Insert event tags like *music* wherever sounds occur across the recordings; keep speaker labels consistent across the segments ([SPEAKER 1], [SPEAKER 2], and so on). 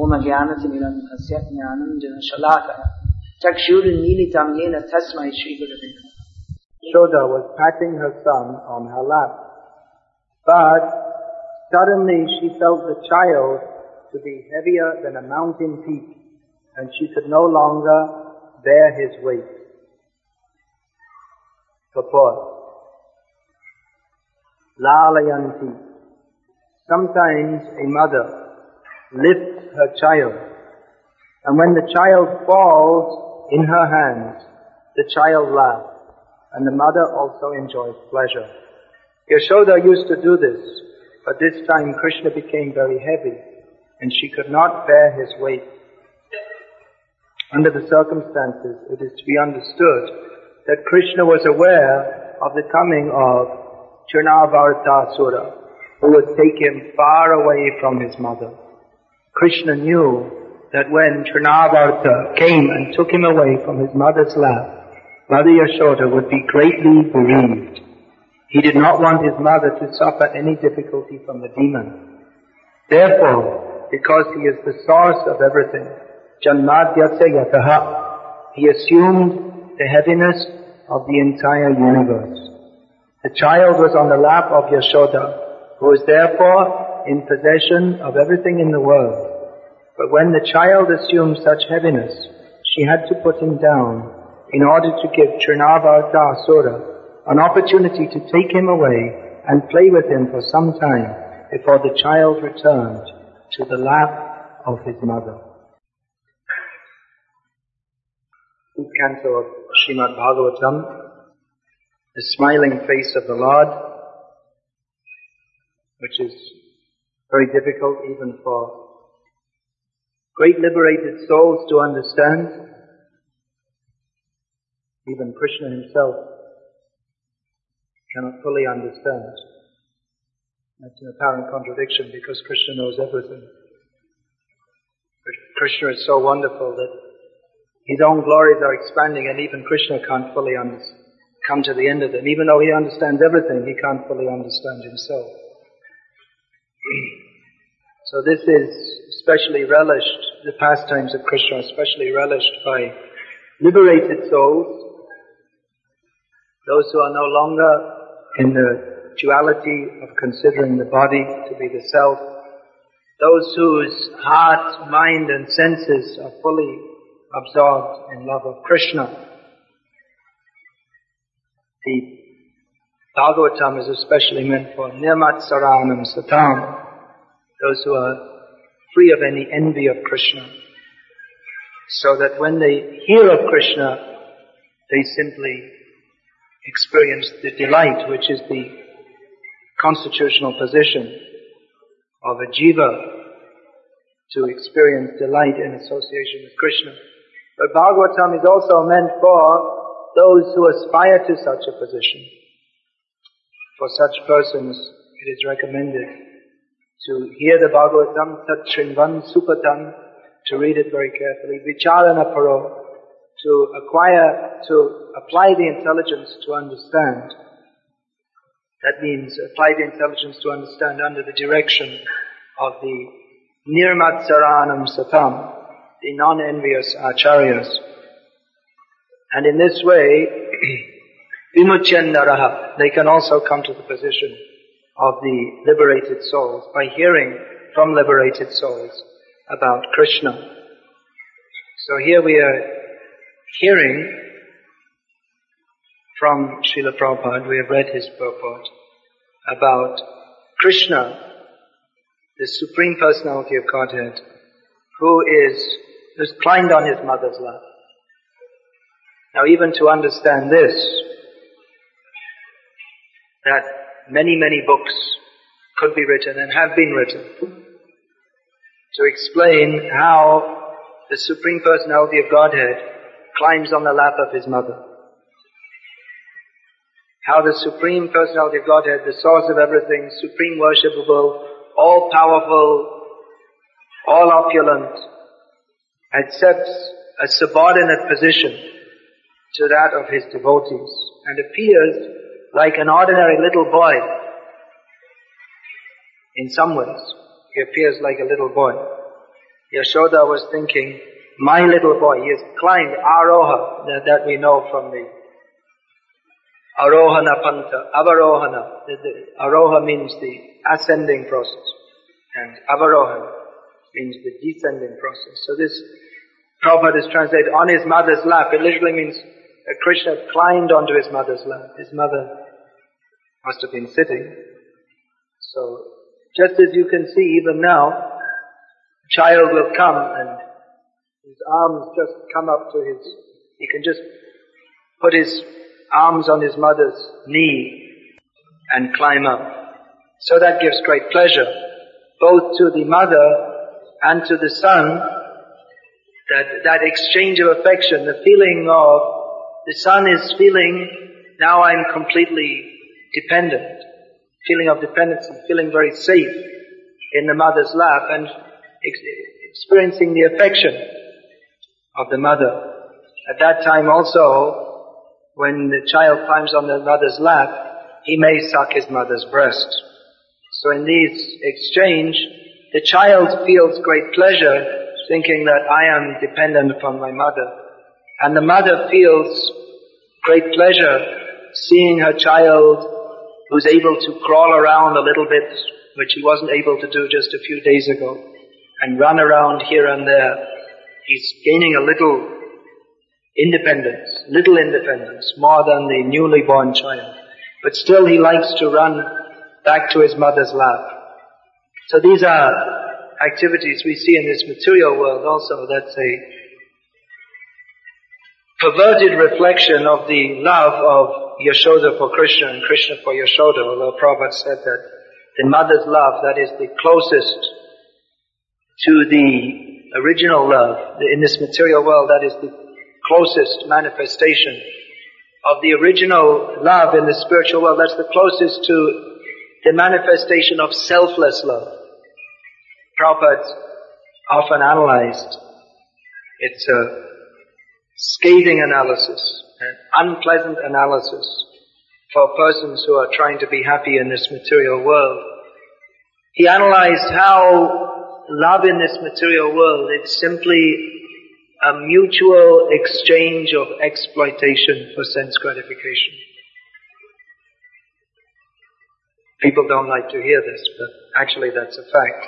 [SPEAKER 1] ओम ज्ञानतिमिरन्धस्य ज्ञानञ्जनशलाकय चक्षुरुन्मीलितं येन तस्मै श्रीगुरवे नमः
[SPEAKER 2] Shoda was patting her son on her lap. But suddenly she felt the child to be heavier than a mountain peak and she could no longer bear his weight. Purport. Lalayanti. Sometimes a mother lifts her child and when the child falls in her hands, the child laughs and the mother also enjoys pleasure. Yashoda used to do this, but this time Krishna became very heavy and she could not bear his weight. Under the circumstances, it is to be understood that Krishna was aware of the coming of Trinavartasura, who would take him far away from his mother. Krishna knew that when Trinavarta came and took him away from his mother's lap, Mother Yashoda would be greatly bereaved. He did not want his mother to suffer any difficulty from the demon. Therefore, because he is the source of everything, Janmadyasya Yataha, he assumed the heaviness of the entire universe. The child was on the lap of Yashoda, who was therefore in possession of everything in the world. But when the child assumed such heaviness, she had to put him down in order to give Trinavarta Asura an opportunity to take him away and play with him for some time before the child returned to the lap of his mother. Canto of Srimad Bhagavatam, the smiling face of the Lord, which is very difficult even for great liberated souls to understand. Even Krishna himself cannot fully understand. That's an apparent contradiction because Krishna knows everything. But Krishna is so wonderful that his own glories are expanding and even Krishna can't fully come to the end of them. Even though he understands everything, he can't fully understand himself. So this is especially relished, the pastimes of Krishna are especially relished by liberated souls those who are no longer in the duality of considering the body to be the self, those whose heart, mind and senses are fully absorbed in love of Krishna. The Bhagavatam is especially meant for Nirmatsaranam Satam, those who are free of any envy of Krishna, so that when they hear of Krishna, they simply experience the delight which is the constitutional position of a jiva to experience delight in association with Krishna. But Bhagavatam is also meant for those who aspire to such a position. For such persons, it is recommended to hear the Bhagavatam, Tat Shrinvan Supatam, to read it very carefully, Vicharana Paro, to acquire, to apply the intelligence to understand. That means apply the intelligence to understand under the direction of the Nirmatsaranam Satam, the non-envious acharyas. And in this way, They can also come to the position of the liberated souls by hearing from liberated souls about Krishna. So here we are hearing from Srila Prabhupada, we have read his purport about Krishna, the Supreme Personality of Godhead, who is, who's climbed on his mother's lap. Now even to understand this, that many, many books could be written and have been written to explain how the Supreme Personality of Godhead climbs on the lap of his mother. How the Supreme Personality of Godhead, the source of everything, supreme worshipable, all powerful, all opulent, accepts a subordinate position to that of his devotees and appears like an ordinary little boy. In some ways, he appears like a little boy. Yashoda was thinking, my little boy, he has climbed Aroha, that, that we know from the Arohana Panta, Avarohana. The, the, Aroha means the ascending process, and Avarohana means the descending process. So this Prabhupada is translated on his mother's lap. It literally means Krishna climbed onto his mother's lap. His mother must have been sitting. So, just as you can see even now, a child will come and his arms just come up to his, he can just put his arms on his mother's knee and climb up. So that gives great pleasure, both to the mother and to the son, that, that exchange of affection, the feeling of, the son is feeling, now I'm completely dependent, feeling of dependence and feeling very safe in the mother's lap and ex- experiencing the affection of the mother. At that time also, when the child climbs on the mother's lap, he may suck his mother's breast. So in this exchange, the child feels great pleasure thinking that I am dependent upon my mother. And the mother feels great pleasure seeing her child who's able to crawl around a little bit, which he wasn't able to do just a few days ago, and run around here and there. He's gaining a little independence, little independence, more than the newly born child. But still he likes to run back to his mother's lap. So these are activities we see in this material world also. That's a perverted reflection of the love of Yashoda for Krishna and Krishna for Yashoda, although Prabhupada said that the mother's love, that is the closest to the original love in this material world, that is the closest manifestation of the original love in the spiritual world, that's the closest to the manifestation of selfless love. Prabhupada often analyzed. It's a scathing analysis, an unpleasant analysis for persons who are trying to be happy in this material world. He analyzed how love in this material world, is simply a mutual exchange of exploitation for sense gratification. People don't like to hear this, but actually that's a fact.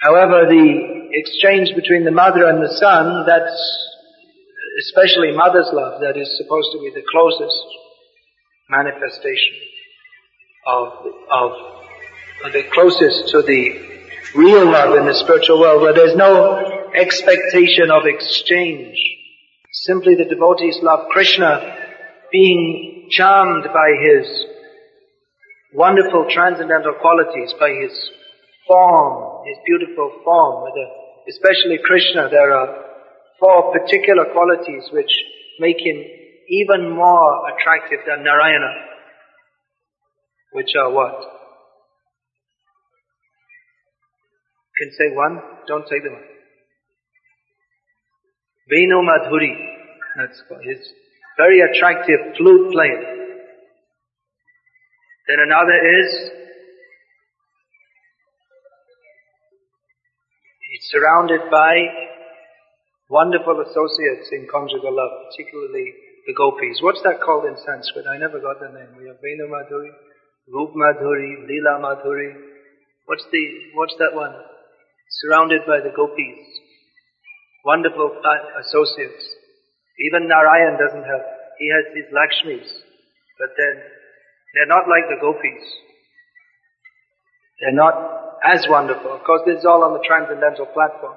[SPEAKER 2] However, the exchange between the mother and the son, that's especially mother's love, that is supposed to be the closest manifestation of, of, of the closest to the real love in the spiritual world, where there's no expectation of exchange. Simply the devotees love Krishna, being charmed by his wonderful transcendental qualities, by his form, his beautiful form, especially Krishna, there are four particular qualities which make him even more attractive than Narayana, which are what? You Can say one? Don't say the one. Venu Madhuri, that's his very attractive flute playing. Then another is He's surrounded by wonderful associates in conjugal love, particularly the gopis. What's that called in Sanskrit? I never got the name. We have Venu Madhuri, Rup Madhuri, Lila Madhuri. What's the, what's that one? Surrounded by the gopis. Wonderful associates. Even Narayan doesn't have, he has his Lakshmis. But then, they're not like the gopis. They're not as wonderful. Of course, this is all on the transcendental platform.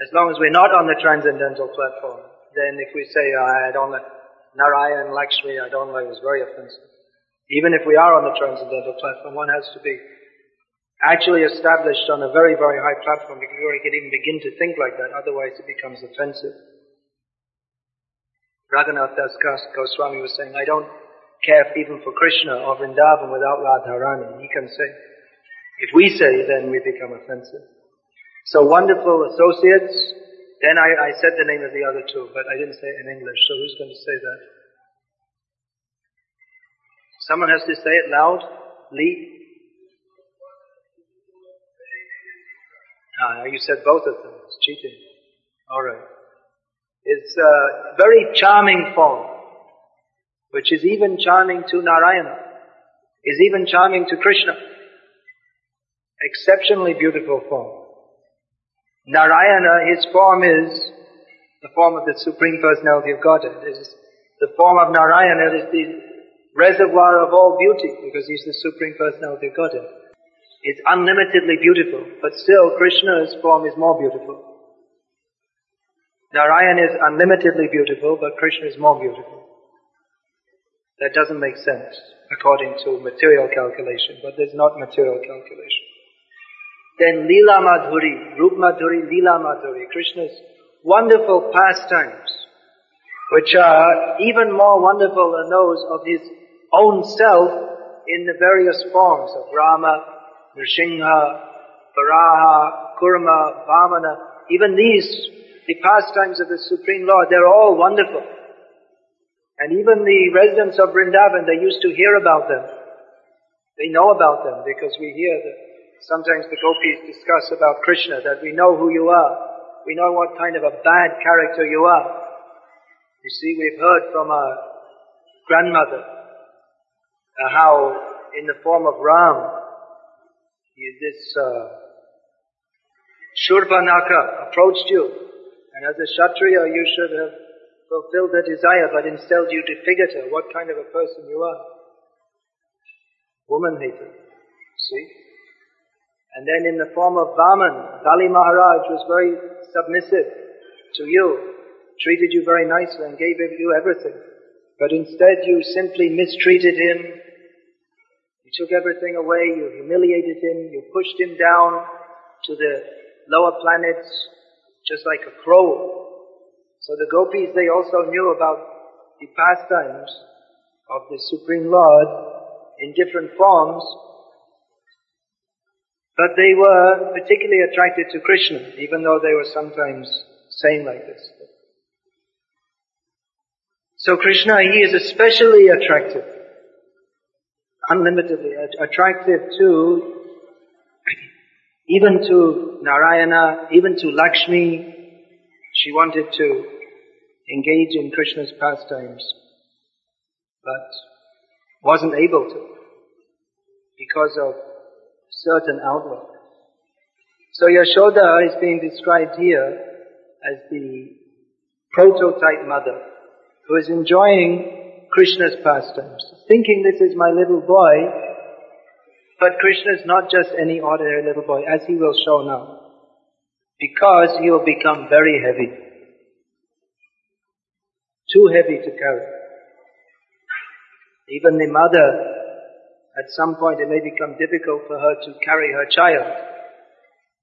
[SPEAKER 2] As long as we're not on the transcendental platform, then if we say, oh, I don't like Narayan, Lakshmi, I don't like, it's very offensive. Even if we are on the transcendental platform, one has to be actually established on a very, very high platform before you can even begin to think like that, otherwise it becomes offensive. Raghunath Das Goswami was saying, I don't care even for Krishna or Vrindavan without Radharani. He can say, if we say, then we become offensive. So wonderful associates. Then I, I said the name of the other two, but I didn't say it in English, so who's going to say that? Someone has to say it loud. Lee? Ah, you said both of them. It's cheating. All right. It's a very charming form, which is even charming to Narayana, is even charming to Krishna. Exceptionally beautiful form. Narayana, his form is the form of the Supreme Personality of Godhead. It is the form of Narayana is the reservoir of all beauty because he's the Supreme Personality of Godhead. It's unlimitedly beautiful, but still Krishna's form is more beautiful. Narayan is unlimitedly beautiful, but Krishna is more beautiful. That doesn't make sense according to material calculation, but there's not material calculation. Then Lila Madhuri, Rup Madhuri, Lila Madhuri, Krishna's wonderful pastimes, which are even more wonderful than those of his own self in the various forms of Rama, Nrsimha, Varaha, Kurma, Vamana, even these, the pastimes of the Supreme Lord, they're all wonderful. And even the residents of Vrindavan, they used to hear about them. They know about them because we hear that sometimes the gopis discuss about Krishna, that we know who you are. We know what kind of a bad character you are. You see, we've heard from our grandmother uh, how in the form of Ram, this uh, Shurpanakha approached you, and as a Kshatriya you should have fulfilled her desire, but instead you disfigured her. What kind of a person you are? Woman hater. See? And then in the form of Vaman, Bali Maharaj was very submissive to you, treated you very nicely and gave you everything. But instead you simply mistreated him, you took everything away, you humiliated him, you pushed him down to the lower planets, just like a crow. So the gopis, they also knew about the pastimes of the Supreme Lord in different forms, but they were particularly attracted to Krishna, even though they were sometimes saying like this. So Krishna, he is especially attractive unlimitedly attractive to even to Narayana, even to Lakshmi. She wanted to engage in Krishna's pastimes, but wasn't able to because of certain outlook. So Yashoda is being described here as the prototype mother who is enjoying Krishna's pastimes, thinking this is my little boy, but Krishna is not just any ordinary little boy, as he will show now. Because he will become very heavy. Too heavy to carry. Even the mother, at some point it may become difficult for her to carry her child.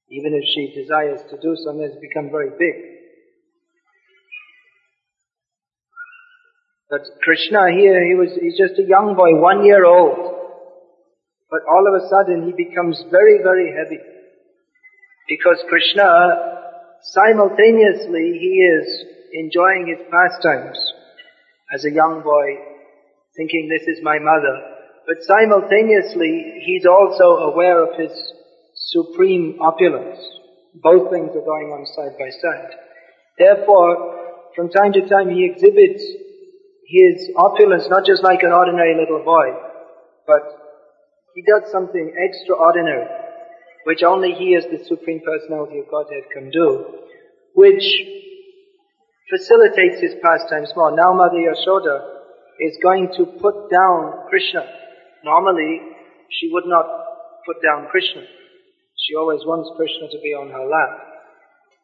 [SPEAKER 2] Even if she desires to do so, it become very big. But Krishna here, he was, he's just a young boy, one year old. But all of a sudden he becomes very, very heavy. Because Krishna, simultaneously, he is enjoying his pastimes as a young boy, thinking this is my mother. But simultaneously, he's also aware of his supreme opulence. Both things are going on side by side. Therefore, from time to time he exhibits his opulence not just like an ordinary little boy, but he does something extraordinary, which only he as the Supreme Personality of Godhead can do, which facilitates his pastimes more. Now Mother Yashoda is going to put down Krishna. Normally, she would not put down Krishna. She always wants Krishna to be on her lap.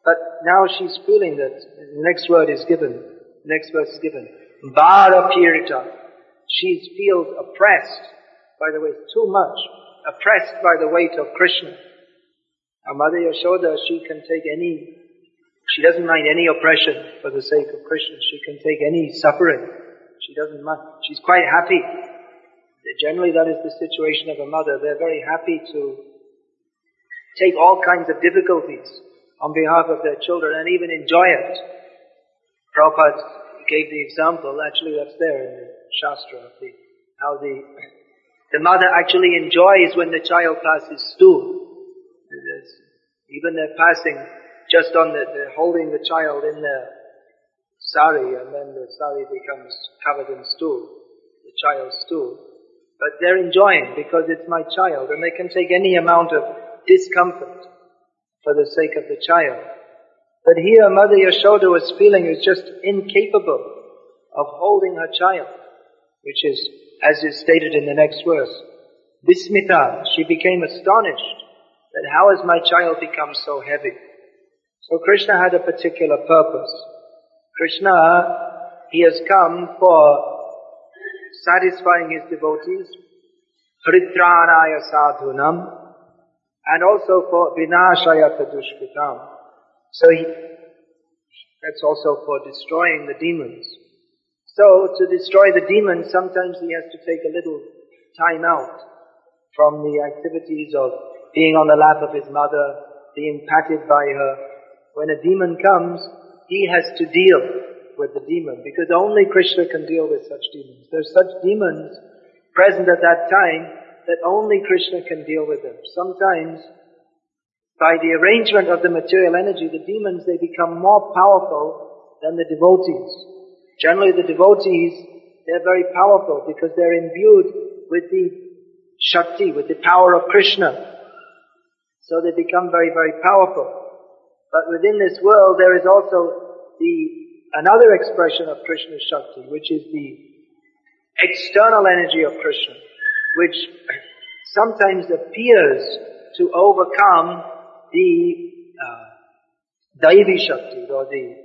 [SPEAKER 2] But now she's feeling that the next word is given, next verse is given. Bharapirita. She feels oppressed by the weight, too much, oppressed by the weight of Krishna. Our Mother Yashoda, she can take any, she doesn't mind any oppression for the sake of Krishna. She can take any suffering. She doesn't mind. She's quite happy. Generally that is the situation of a mother. They're very happy to take all kinds of difficulties on behalf of their children and even enjoy it. Prabhupada gave the example, actually that's there in the Shastra, the, how the, the mother actually enjoys when the child passes stool. Even they're passing just on the, they're holding the child in their sari and then the sari becomes covered in stool, the child's stool. But they're enjoying because it's my child and they can take any amount of discomfort for the sake of the child. But here Mother Yashoda was feeling is just incapable of holding her child, which is, as is stated in the next verse, Bismita, she became astonished that how has my child become so heavy? So Krishna had a particular purpose. Krishna, he has come for satisfying his devotees, Paritranaya sadhunam, and also for vinashaya tadushkitam. So he, that's also for destroying the demons. So to destroy the demons, sometimes he has to take a little time out from the activities of being on the lap of his mother, being patted by her. When a demon comes, he has to deal with the demon because only Krishna can deal with such demons. There's such demons present at that time that only Krishna can deal with them. Sometimes by the arrangement of the material energy, the demons, they become more powerful than the devotees. Generally the devotees, they're very powerful because they're imbued with the Shakti, with the power of Krishna. So they become very, very powerful. But within this world, there is also the, another expression of Krishna's Shakti, which is the external energy of Krishna, which sometimes appears to overcome the uh, Daivi Shakti or the,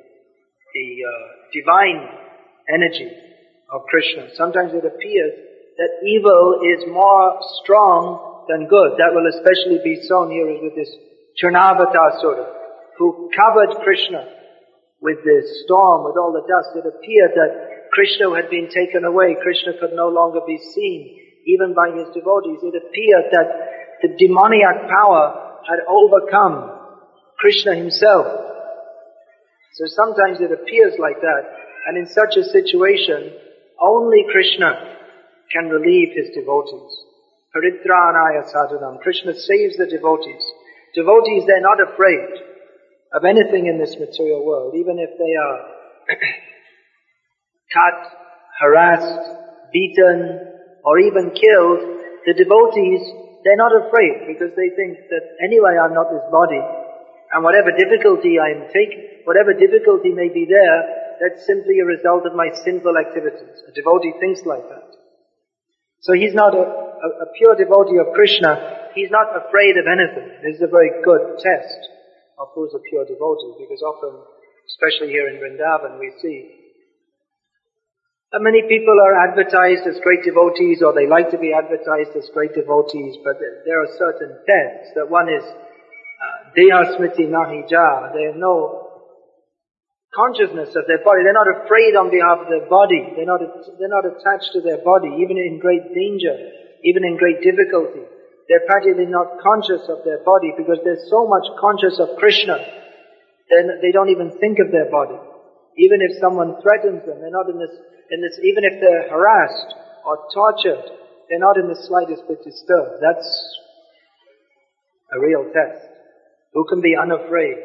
[SPEAKER 2] the uh, divine energy of Krishna. Sometimes it appears that evil is more strong than good. That will especially be shown here with this Trinavatara who covered Krishna with the storm, with all the dust. It appeared that Krishna had been taken away. Krishna could no longer be seen, even by his devotees. It appeared that the demoniac power had overcome Krishna himself. So sometimes it appears like that, and in such a situation, only Krishna can relieve his devotees. Paritranaya sadhunam. Krishna saves the devotees. Devotees, they're not afraid of anything in this material world, even if they are *clears throat* cut, harassed, beaten, or even killed. The devotees, they're not afraid because they think that anyway I'm not this body, and whatever difficulty I'm taking, whatever difficulty may be there, that's simply a result of my sinful activities. A devotee thinks like that. So he's not a, a, a, pure devotee of Krishna. He's not afraid of anything. This is a very good test of who's a pure devotee because often, especially here in Vrindavan, we see that many people are advertised as great devotees or they like to be advertised as great devotees, but there are certain tests. That one is uh, Deha Smriti Nahija. They have no consciousness of their body. They're not afraid on behalf of their body. They're not, they're not attached to their body, even in great danger, even in great difficulty. They're practically not conscious of their body because they're so much conscious of Krishna. Then they don't even think of their body. Even if someone threatens them, they're not in this, in this, even if they're harassed or tortured, they're not in the slightest bit disturbed. That's a real test. Who can be unafraid?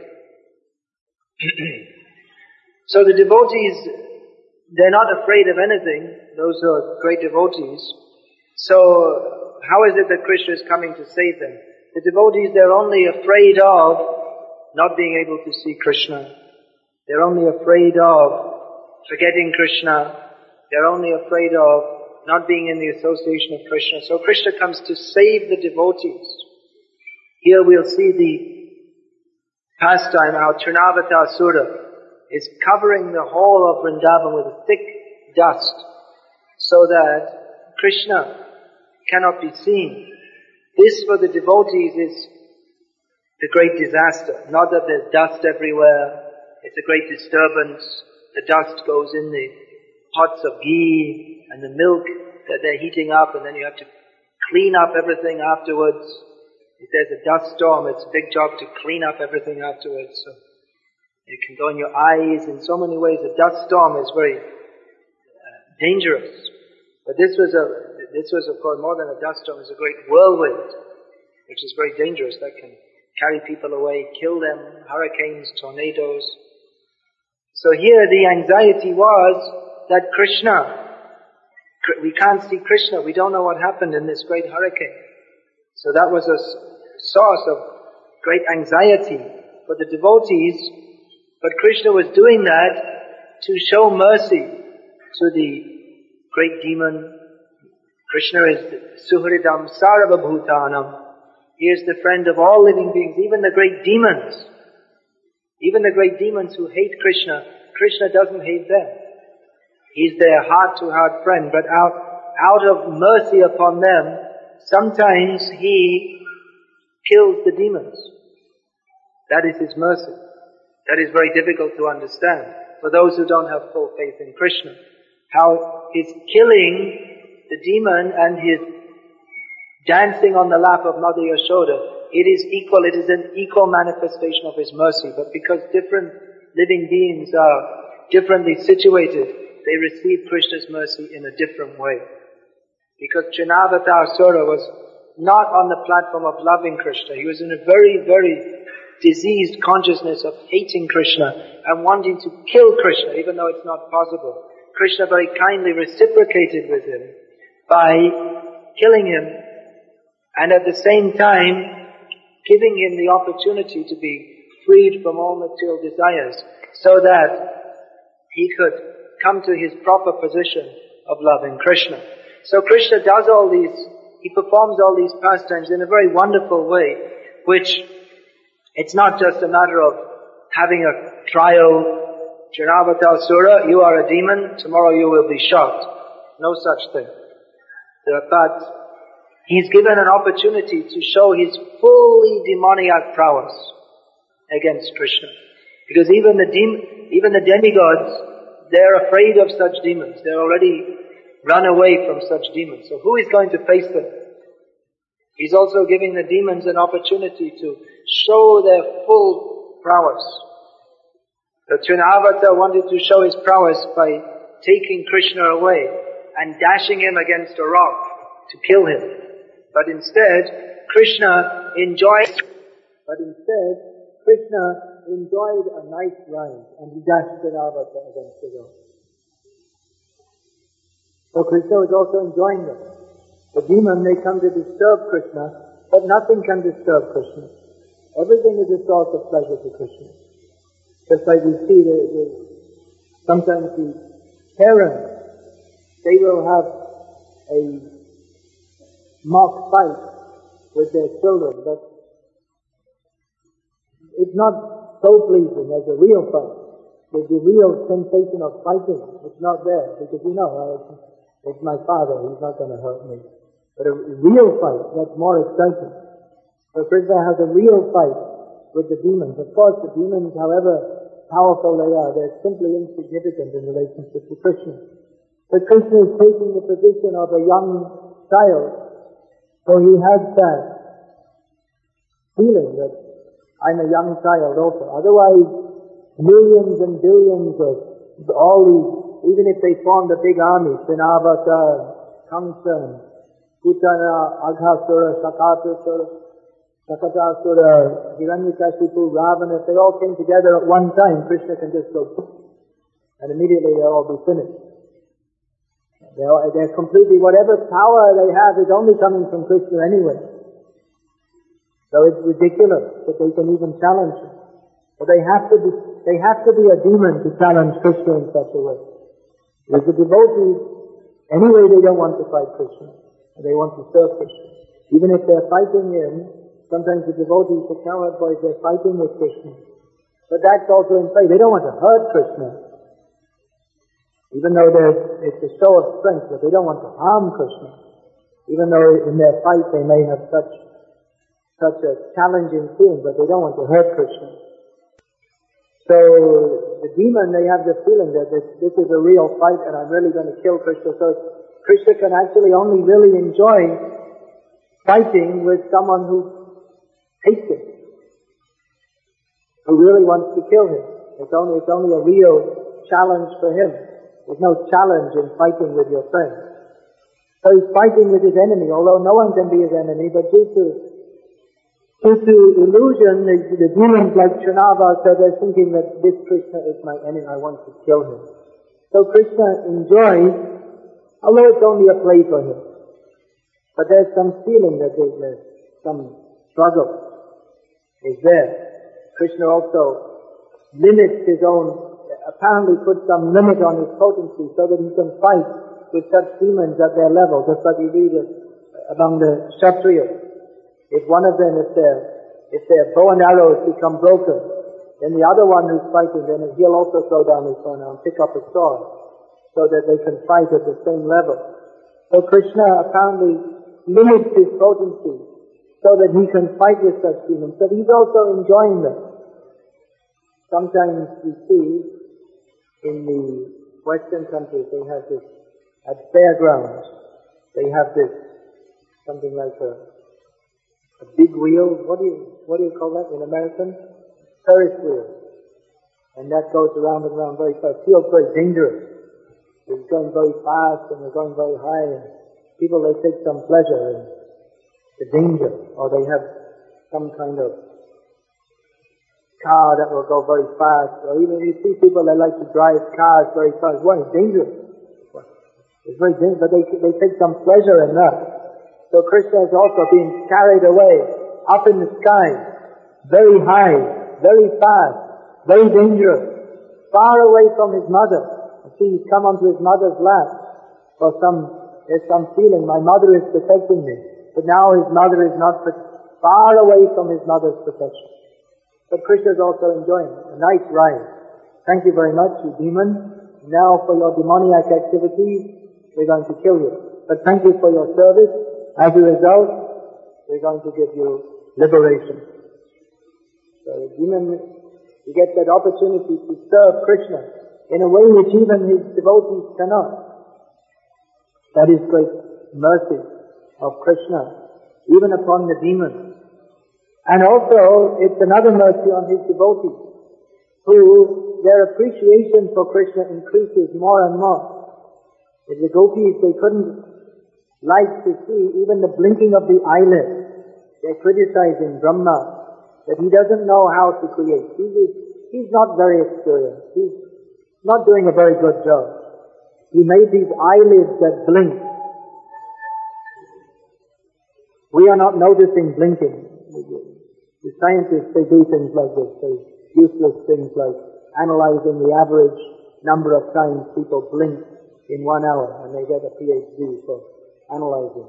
[SPEAKER 2] *clears throat* So the devotees, they're not afraid of anything, those who are great devotees. So how is it that Krishna is coming to save them? The devotees, they're only afraid of not being able to see Krishna. They're only afraid of forgetting Krishna. They're only afraid of not being in the association of Krishna. So Krishna comes to save the devotees. Here we'll see the pastime, how Trinavatara is covering the whole of Vrindavan with thick dust so that Krishna cannot be seen. This for the devotees is the great disaster. Not that there's dust everywhere, it's a great disturbance. The dust goes in the pots of ghee and the milk that they're heating up and then you have to clean up everything afterwards. If there's a dust storm, it's a big job to clean up everything afterwards. So it can go in your eyes in so many ways. A dust storm is very uh, dangerous. But this was a, this was of course more than a dust storm, it's a great whirlwind, which is very dangerous. That can carry people away, kill them, hurricanes, tornadoes. So here the anxiety was that Krishna, we can't see Krishna, we don't know what happened in this great hurricane. So that was a source of great anxiety for the devotees, but Krishna was doing that to show mercy to the great demon. Krishna is Suhridam Sarvabhutanam. He is the friend of all living beings, even the great demons. Even the great demons who hate Krishna, Krishna doesn't hate them. He's their heart-to-heart friend, but out, out of mercy upon them, sometimes he kills the demons. That is his mercy. That is very difficult to understand for those who don't have full faith in Krishna. How his killing the demon and his dancing on the lap of Mother Yashoda, it is equal, it is an equal manifestation of his mercy. But because different living beings are differently situated, they receive Krishna's mercy in a different way. Because Trinavartasura was not on the platform of loving Krishna. He was in a very, very diseased consciousness of hating Krishna and wanting to kill Krishna, even though it's not possible. Krishna very kindly reciprocated with him by killing him and at the same time giving him the opportunity to be freed from all material desires so that he could come to his proper position of loving Krishna. So Krishna does all these, he performs all these pastimes in a very wonderful way, which it's not just a matter of having a trial, Trinavartasura, you are a demon, tomorrow you will be shot. No such thing. Uh, but he's given an opportunity to show his fully demoniac prowess against Krishna. Because even the dem- even the demigods, they're afraid of such demons. They're already run away from such demons. So who is going to face them? He's also giving the demons an opportunity to show their full prowess. Trinavarta wanted to show his prowess by taking Krishna away and dashing him against a rock to kill him. But instead, Krishna enjoyed, but instead, Krishna enjoyed a nice ride and he dashed Trinavarta against the rock. So Krishna was also enjoying them. The demon may come to disturb Krishna, but nothing can disturb Krishna. Everything is a source of pleasure to Krishna. Just like we see the, the, sometimes the parents, they will have a mock fight with their children, but it's not so pleasing as a real fight. The real sensation of fighting. It's not there because you know, uh, it's my father, he's not going to hurt me. But a real fight, that's more exciting. So Krishna has a real fight with the demons. Of course, the demons, however powerful they are, they're simply insignificant in relationship to Krishna. But Krishna is taking the position of a young child, so he has that feeling that I'm a young child also. Otherwise, millions and billions of all these, even if they formed a big army, Trinavarta, Kamsa, Putana, Aghasura, Shakatasura, Shakatasura, Hiranyakashipu, Ravana, if they all came together at one time, Krishna can just go, and immediately they'll all be finished. They're, they're completely, whatever power they have is only coming from Krishna anyway. So it's ridiculous that they can even challenge him. But they have to be, they have to be a demon to challenge Krishna in such a way. Because the devotees, anyway they don't want to fight Krishna. They want to serve Krishna. Even if they're fighting him, Sometimes the devotees, cowherd boys, they're fighting with Krishna. But that's also in play. They don't want to hurt Krishna. Even though it's a show of strength, but they don't want to harm Krishna. Even though in their fight they may have such, such a challenging feeling, but they don't want to hurt Krishna. So the demon, they have the feeling that this, this is a real fight and I'm really going to kill Krishna. So Krishna can actually only really enjoy fighting with someone who hates him, who really wants to kill him. It's only, it's only a real challenge for him. There's no challenge in fighting with your friend. So he's fighting with his enemy, although no one can be his enemy, but due to Due to illusion, the, the demons like Chanava said, they're thinking that this Krishna is my enemy, I want to kill him. So Krishna enjoys, although it's only a play for him. But there's some feeling that there's, there's some struggle is there. Krishna also limits his own, apparently puts some limit on his potency so that he can fight with such demons at their level, just like we read it among the Kshatriyas. If one of them, if their, if their bow and arrows become broken, then the other one who's fighting, then he'll also throw down his bow and and pick up a sword, so that they can fight at the same level. So Krishna apparently limits his potency, so that he can fight with such demons. But he's also enjoying them. Sometimes you see in the Western countries, they have this, at fairgrounds, they have this, something like a, a big wheel, what do you, what do you call that in American? Ferris wheel. And that goes around and around very fast. Feels very dangerous. It's going very fast and they're going very high and people they take some pleasure in the danger or they have some kind of car that will go very fast or even you see people that like to drive cars very fast. Why? It's dangerous. It's very dangerous, but they, they take some pleasure in that. So Krishna is also being carried away up in the sky, very high, very fast, very dangerous, far away from his mother. You see, he's come onto his mother's lap for some, there's some feeling, my mother is protecting me. But now his mother is not far away from his mother's protection. But Krishna is also enjoying a nice ride. Thank you very much, you demon. Now for your demoniac activities, we're going to kill you. But thank you for your service. As a result, we're going to give you liberation. So the demon, he gets that opportunity to serve Krishna in a way which even his devotees cannot. That is great mercy of Krishna, even upon the demons. And also, it's another mercy on his devotees, who their appreciation for Krishna increases more and more. If the gopis, they couldn't like to see even the blinking of the eyelid. They're criticizing Brahma, that he doesn't know how to create. He's, he's not very experienced. He's not doing a very good job. He made these eyelids that blink. We are not noticing blinking. The scientists, they do things like this. They useless things like analyzing the average number of times people blink in one hour and they get a PhD for analyzing.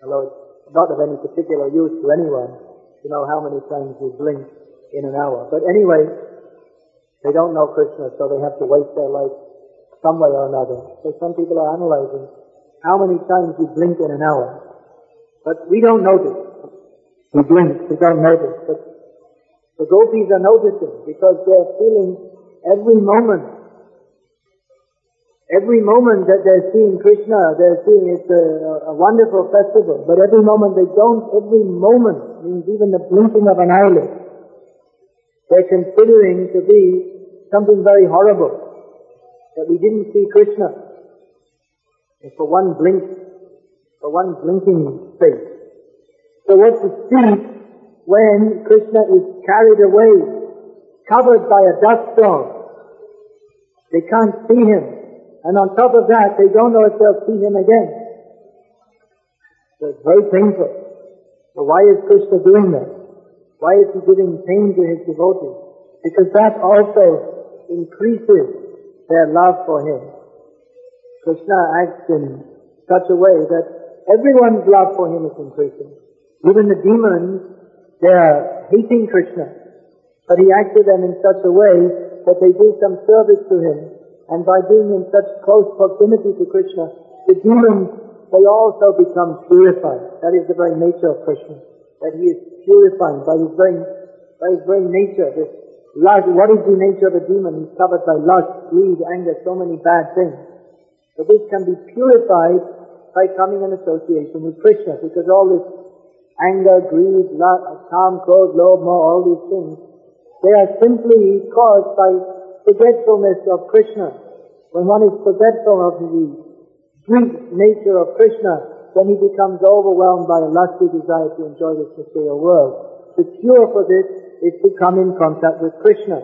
[SPEAKER 2] Although it's not of any particular use to anyone to know how many times you blink in an hour. But anyway, they don't know Krishna, so they have to waste their life some way or another. So some people are analyzing how many times you blink in an hour. But we don't notice. We blink, we don't notice. But the gopis are noticing because they're feeling every moment. Every moment that they're seeing Krishna, they're seeing it's a, a wonderful festival. But every moment they don't, every moment means even the blinking of an eyelid. They're considering to be something very horrible. That we didn't see Krishna. And for one blink, for one blinking space. So what to see when Krishna is carried away, covered by a dust storm? They can't see him. And on top of that, they don't know if they'll see him again. So it's very painful. So why is Krishna doing that? Why is he giving pain to his devotees? Because that also increases their love for him. Krishna acts in such a way that everyone's love for him is increasing. Even the demons, they're hating Krishna. But he with them in such a way that they do some service to him. And by being in such close proximity to Krishna, the demons, they also become purified. That is the very nature of Krishna. That he is purifying by his very, by his very nature. This lust, what is the nature of a demon? He's covered by lust, greed, anger, so many bad things. So this can be purified by coming in association with Krishna, because all this anger, greed, kam, krodh, lobh, moh, all these things, they are simply caused by forgetfulness of Krishna. When one is forgetful of the sweet nature of Krishna, then he becomes overwhelmed by a lusty desire to enjoy this material world. the cure for this is to come in contact with Krishna.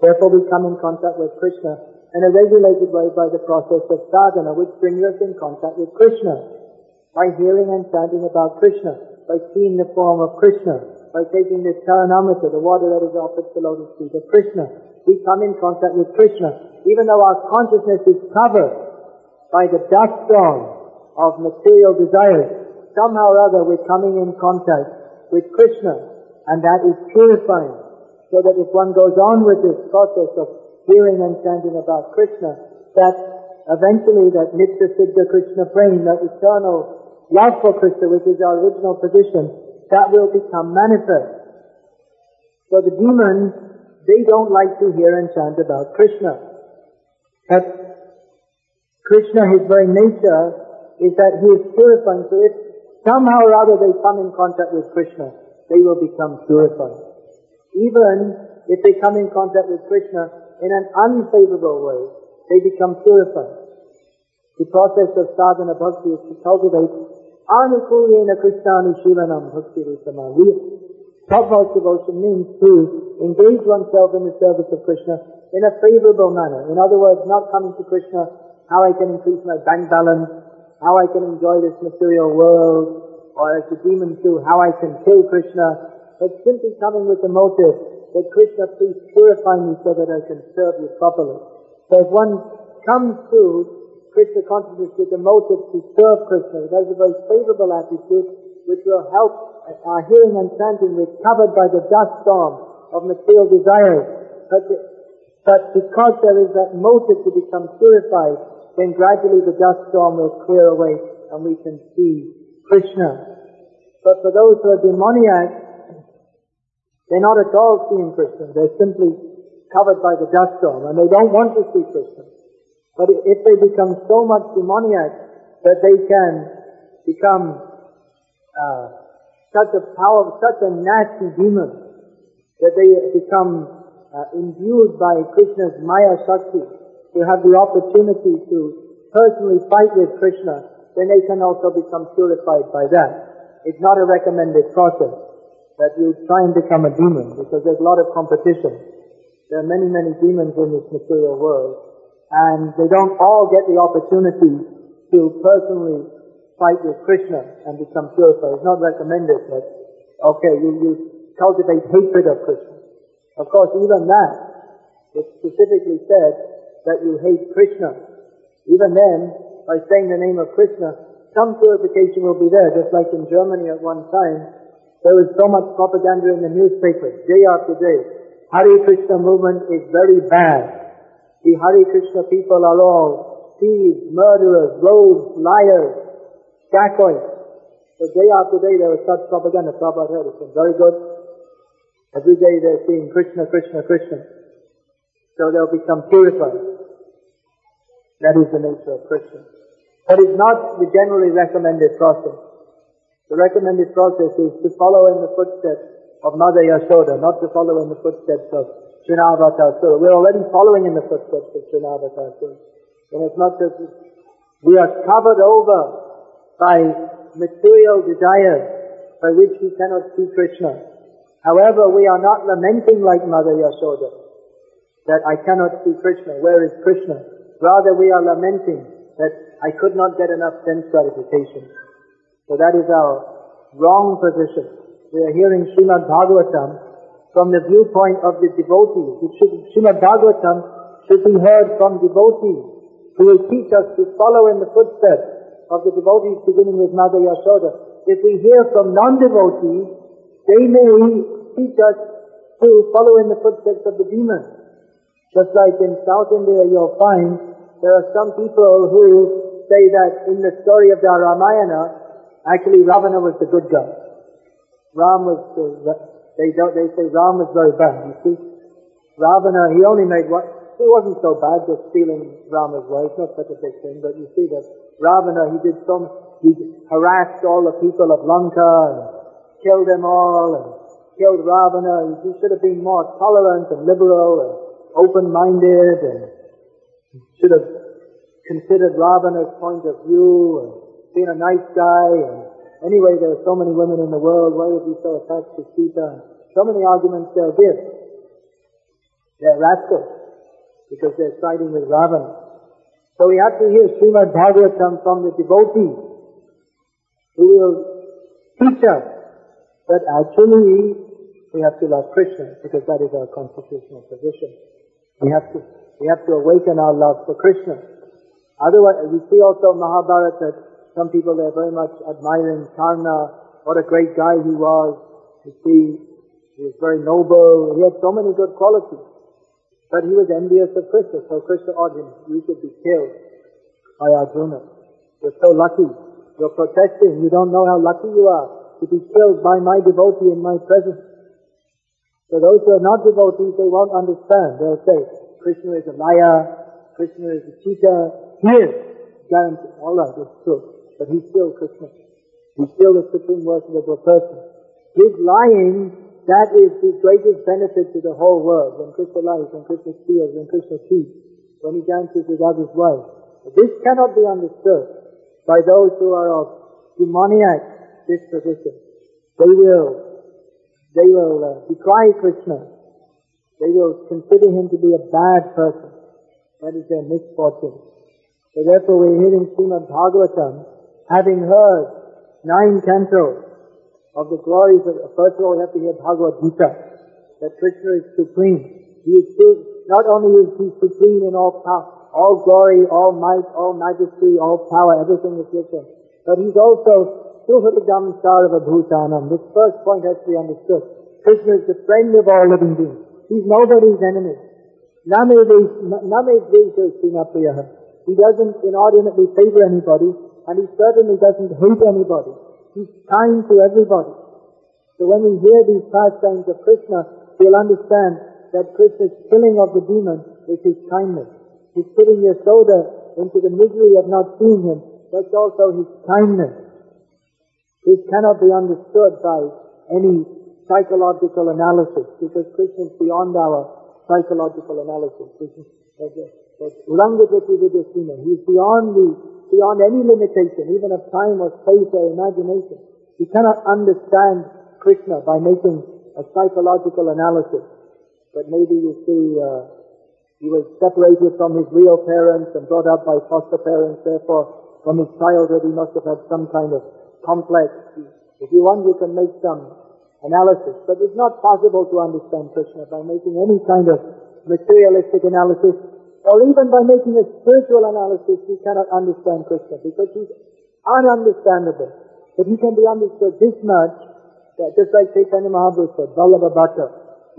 [SPEAKER 2] Therefore we come in contact with Krishna in a regulated way by the process of sadhana, which brings us in contact with Krishna. By hearing and chanting about Krishna, by seeing the form of Krishna, by taking the charanamrita, the water that is offered to the lotus feet of Krishna. We come in contact with Krishna, even though our consciousness is covered by the dust storm of material desires. Somehow or other we're coming in contact with Krishna, and that is purifying. So that if one goes on with this process of hearing and chanting about Krishna, that eventually that Nitya Siddha Krishna prema, that eternal love for Krishna, which is our original position, that will become manifest. So the demons, they don't like to hear and chant about Krishna. But Krishna, his very nature, is that he is purifying. So if somehow or other they come in contact with Krishna, they will become purified. Even if they come in contact with Krishna in an unfavorable way, they become purified. The process of sadhana bhakti is to cultivate anukulyena krishnani shilanam bhakti rusama. Top devotion means to engage oneself in the service of Krishna in a favorable manner. In other words, not coming to Krishna, how I can increase my bank balance, how I can enjoy this material world, or as the demons do, how I can kill Krishna, but simply coming with the motive that Krishna please purify me so that I can serve you properly. So if one comes to Krishna consciousness with the motive to serve Krishna, it has a very favorable attitude which will help our hearing and chanting which covered by the dust storm of material desires. But, but because there is that motive to become purified, then gradually the dust storm will clear away and we can see Krishna. But for those who are demoniac, they're not at all seeing Krishna. They're simply covered by the dust storm and they don't want to see Krishna. But if they become so much demoniac that they can become uh, such a power, such a nasty demon, that they become uh, imbued by Krishna's Maya Shakti, to have the opportunity to personally fight with Krishna, then they can also become purified by that. It's not a recommended process that you try and become a demon because there's a lot of competition. There are many, many demons in this material world and they don't all get the opportunity to personally fight with Krishna and become purified. It's not recommended that, okay, you, you cultivate hatred of Krishna. Of course, even that, it's specifically said that you hate Krishna. Even then, by saying the name of Krishna, some purification will be there, just like in Germany at one time, there was so much propaganda in the newspapers, day after day. Hare Krishna movement is very bad. The Hare Krishna people are all thieves, murderers, rogues, liars, dacoits. So day after day there was such propaganda. Prabhupada heard it's been very good. Every day they're seeing Krishna, Krishna, Krishna. So they'll become purified. That is the nature of Krishna. But it's not the generally recommended process. The recommended process is to follow in the footsteps of Mother Yashoda, not to follow in the footsteps of Trinavartasura. We're already following in the footsteps of Trinavartasura. And it's not that we are covered over by material desires by which we cannot see Krishna. However, we are not lamenting like Mother Yashoda that I cannot see Krishna. Where is Krishna? Rather, we are lamenting that I could not get enough sense gratification. So that is our wrong position. We are hearing Srimad Bhagavatam from the viewpoint of the should, Srimad Bhagavatam should be heard from devotees who will teach us to follow in the footsteps of the devotees beginning with Mother Yashoda. If we hear from non-devotees, they may teach us to follow in the footsteps of the demons. Just like in South India you'll find there are some people who say that in the story of the Ramayana, actually Ravana was the good guy. Ram was the, they don't, they say Ram was very bad, you see. Ravana, he only made what, he wasn't so bad just stealing Rama's wife, not such a big thing, but you see that Ravana, he did some, he harassed all the people of Lanka and killed them all and killed Ravana. He should have been more tolerant and liberal and open-minded and should have considered Ravana's point of view and been a nice guy and Anyway, there are so many women in the world. Why are we so attached to Sita? So many arguments they'll give. They're rascals because they're siding with Ravana. So we have to hear Srimad Bhagavatam from the devotees who will teach us that actually we have to love Krishna because that is our constitutional position. We have to, we have to awaken our love for Krishna. Otherwise, we see also Mahabharata that some people are very much admiring Karna, what a great guy he was. You see, he was very noble, he had so many good qualities. But he was envious of Krishna, so Krishna ordered him, you should be killed by Arjuna. You're so lucky. You're protesting. You don't know how lucky you are to be killed by my devotee in my presence. So those who are not devotees, they won't understand. They'll say, Krishna is a liar, Krishna is a cheater. He is. Guaranteed. All right, it's true. But he's still Krishna. He's still the supreme worshipable person. His lying that is the greatest benefit to the whole world. When Krishna lies, when Krishna steals, when Krishna cheats, when he dances with others' wives. This cannot be understood by those who are of demoniac disposition. They will, they will uh, decry Krishna. They will consider him to be a bad person. That is their misfortune. So therefore we're hearing Srimad Bhagavatam, having heard nine cantos of the glories of, first of all we have to hear Bhagavad Gita, that Krishna is supreme. He is not only is he supreme in all power, all glory, all might, all majesty, all power, everything is with him. But he's also Suhridam Sarva Bhutanam. This first point has to be understood. Krishna is the friend of all living beings. He's nobody's enemy. Name He doesn't inordinately favor anybody, and he certainly doesn't hate anybody. He's kind to everybody. So when we hear these pastimes of Krishna, we'll understand that Krishna's killing of the demon is his kindness. He's putting Yasoda into the misery of not seeing him. That's also his kindness. This cannot be understood by any psychological analysis because Krishna is beyond our psychological analysis. He's beyond the beyond any limitation, even of time or space or imagination. You cannot understand Krishna by making a psychological analysis. But maybe you see, uh, he was separated from his real parents and brought up by foster parents, therefore from his childhood he must have had some kind of complex. If you want, you can make some analysis. But it's not possible to understand Krishna by making any kind of materialistic analysis or even by making a spiritual analysis, we cannot understand Krishna because he's ununderstandable. But he can be understood this much, that just like Chaitanya Mahaprabhu said, Vallabha Bhatta,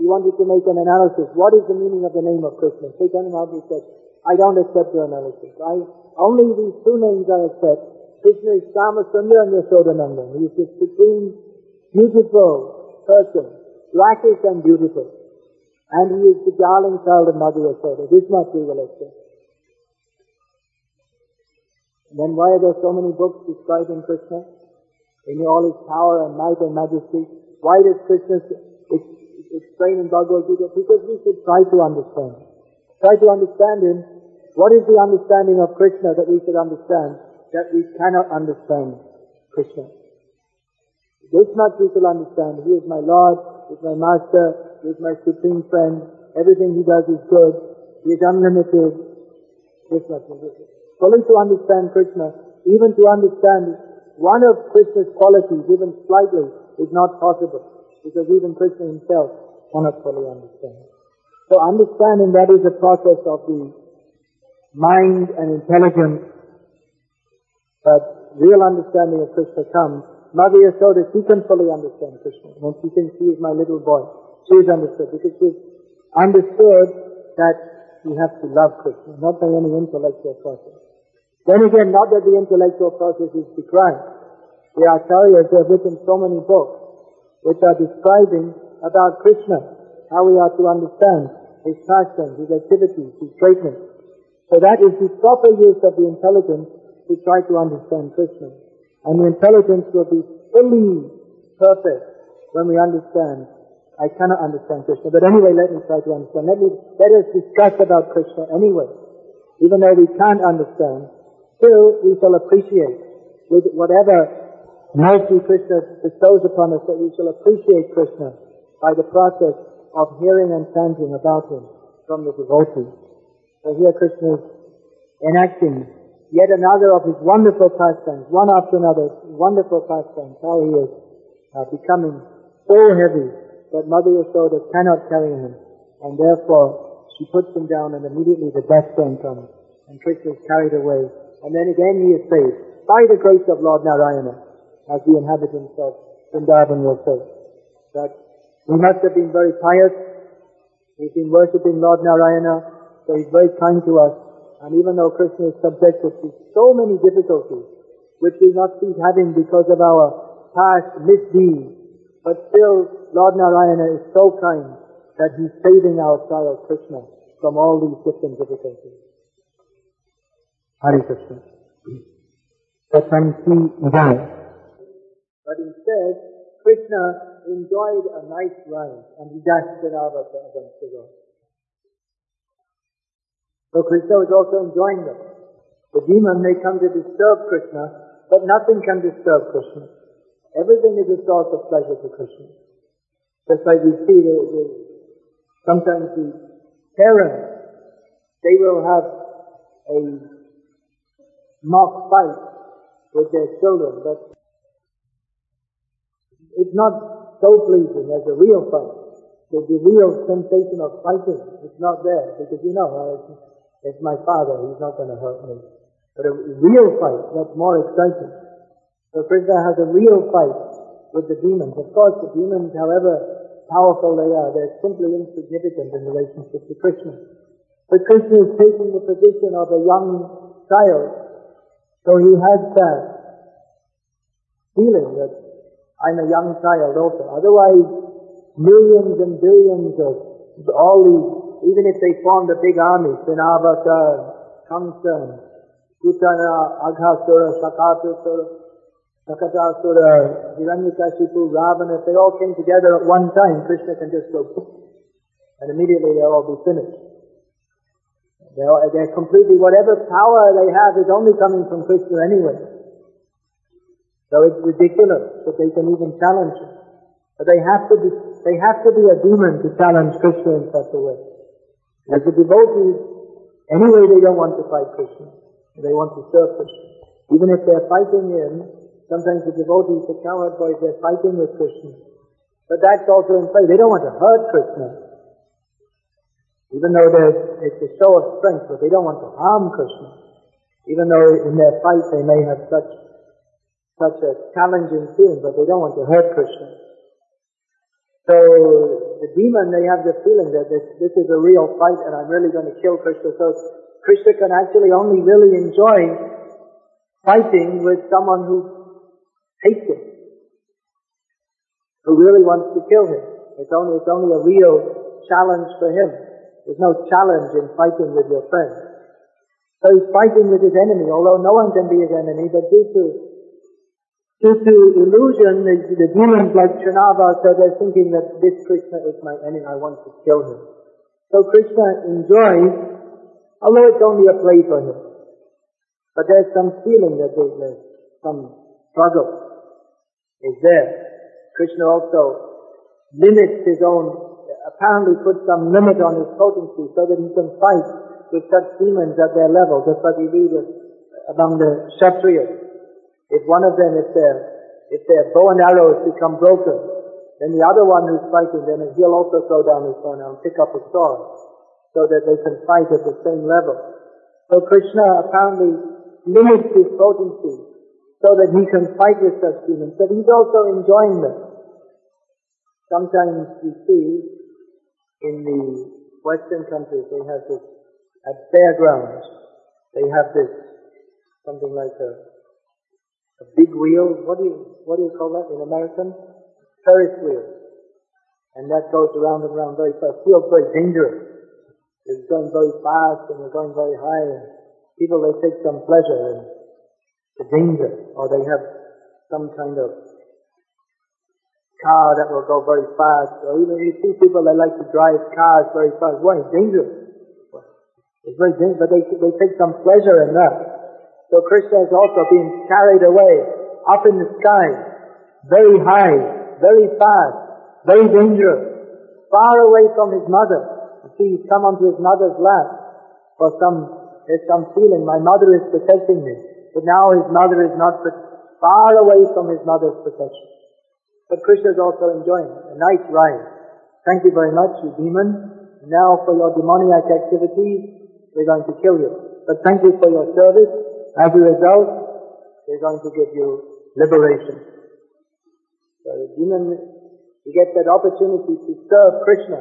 [SPEAKER 2] he wanted to make an analysis. What is the meaning of the name of Krishna? Chaitanya Mahaprabhu said, I don't accept your analysis. I, only these two names I accept. Krishna is Shyama Sundar and Yashodananda. He is the supreme, beautiful person, blackish and beautiful. And he is the darling child of Mother Yashoda. This much we will accept. Then why are there so many books describing Krishna? In all his power and might and majesty. Why does Krishna explain in Bhagavad Gita? Because we should try to understand. Try to understand him. What is the understanding of Krishna that we should understand that we cannot understand Krishna? This much we shall understand. He is my Lord, is my Master, is my supreme friend. Everything he does is good. He is unlimited. Much Fully to understand Krishna, even to understand one of Krishna's qualities, even slightly, is not possible. Because even Krishna himself cannot fully understand. So understanding that is a process of the mind and intelligence. But real understanding of Krishna comes. Mother Yashoda, she can fully understand Krishna. When she thinks he is my little boy. She is understood because she understood that we have to love Krishna, not by any intellectual process. Then again, not that the intellectual process is decried. The acharyas have written so many books which are describing about Krishna, how we are to understand his passions, his activities, his greatness. So that is the proper use of the intelligence to try to understand Krishna. And the intelligence will be fully perfect when we understand I cannot understand Krishna. But anyway, let me try to understand. Let me, let us discuss about Krishna anyway. Even though we can't understand, still we shall appreciate with whatever mercy Krishna bestows upon us that we shall appreciate Krishna by the process of hearing and chanting about him from the devotee. So here Krishna is enacting yet another of his wonderful pastimes, one after another, wonderful pastimes, how he is uh, becoming so heavy that Mother Yashoda cannot carry him, and therefore she puts him down and immediately the death stone comes, and Krishna is carried away, and then again he is saved by the grace of Lord Narayana, as the inhabitants of Vrindavan will say. That he must have been very pious, he's been worshipping Lord Narayana, so he's very kind to us, and even though Krishna is subjected to so many difficulties, which we must be having because of our past misdeeds, but still Lord Narayana is so kind that he's saving our child Krishna from all these different difficulties. Hare Krishna. Pratanti Idai. But instead, Krishna enjoyed a nice ride and he dashed it out against the road. So Krishna was also enjoying them. The demon may come to disturb Krishna, but nothing can disturb Krishna. Everything is a source of pleasure to Krishna. Just like we see the, the, sometimes the parents, they will have a mock fight with their children, but it's not so pleasing as a real fight. The, the real sensation of fighting is not there because you know, it's, my father, he's not going to hurt me. But a real fight, that's more exciting. So Krishna has a real fight with the demons. Of course, the demons, however powerful they are, they're simply insignificant in relationship to Krishna. But Krishna is taking the position of a young child, so he has that feeling that I'm a young child also. Otherwise, millions and billions of all these, even if they formed a big army, Trinavarta, Kamsa, Putana, Aghasura, Shakatasura, Nakatasura, Hiranyakashipu, Ravana, if they all came together at one time, Krishna can just go, and immediately they'll all be finished. They're, they're completely, whatever power they have is only coming from Krishna anyway. So it's ridiculous that they can even challenge him. But they have to be, they have to be a demon to challenge Krishna in such a way. As the devotees, anyway they don't want to fight Krishna. They want to serve Krishna. Even if they're fighting him, Sometimes the devotees, the coward boys, they're fighting with Krishna. But that's also in play. They don't want to hurt Krishna. Even though it's a show of strength, but they don't want to harm Krishna. Even though in their fight they may have such, such a challenging feeling, but they don't want to hurt Krishna. So the demon, they have the feeling that this, this is a real fight and I'm really going to kill Krishna. So Krishna can actually only really enjoy fighting with someone who hates him, who really wants to kill him. It's only, it's only a real challenge for him. There's no challenge in fighting with your friend. So he's fighting with his enemy, although no one can be his enemy, but due to, due to illusion, the, the demons like Trinava, so they're thinking that this Krishna is my enemy, I want to kill him. So Krishna enjoys, although it's only a play for him. But there's some feeling that there's some struggle is there. Krishna also limits his own, apparently puts some limit on his potency so that he can fight with such demons at their level, just like we read among the Kshatriyas. If one of them, if their, if their bow and arrows become broken, then the other one who's fighting them, he'll also throw down his bow and pick up a sword, so that they can fight at the same level. So Krishna apparently limits his potency so that he can fight with such demons, but he's also enjoying them. Sometimes you see in the Western countries they have this, at fairgrounds, they have this, something like a, a big wheel, what do you, what do you call that in American? Ferris wheel. And that goes around and around very fast. Feels very dangerous. It's going very fast and we're going very high and people they take some pleasure in the danger, or they have some kind of car that will go very fast, or even you see people that like to drive cars very fast. Why? It's dangerous. It's very dangerous, but they, they take some pleasure in that. So Krishna is also being carried away up in the sky, very high, very fast, very dangerous, far away from his mother. You see, he's come onto his mother's lap for some, there's some feeling, my mother is protecting me. But now his mother is not far away from his mother's protection. But Krishna is also enjoying a nice ride. Thank you very much, you demon. Now for your demoniac activities, we're going to kill you. But thank you for your service. As a result, they're going to give you liberation. So the demon, he gets that opportunity to serve Krishna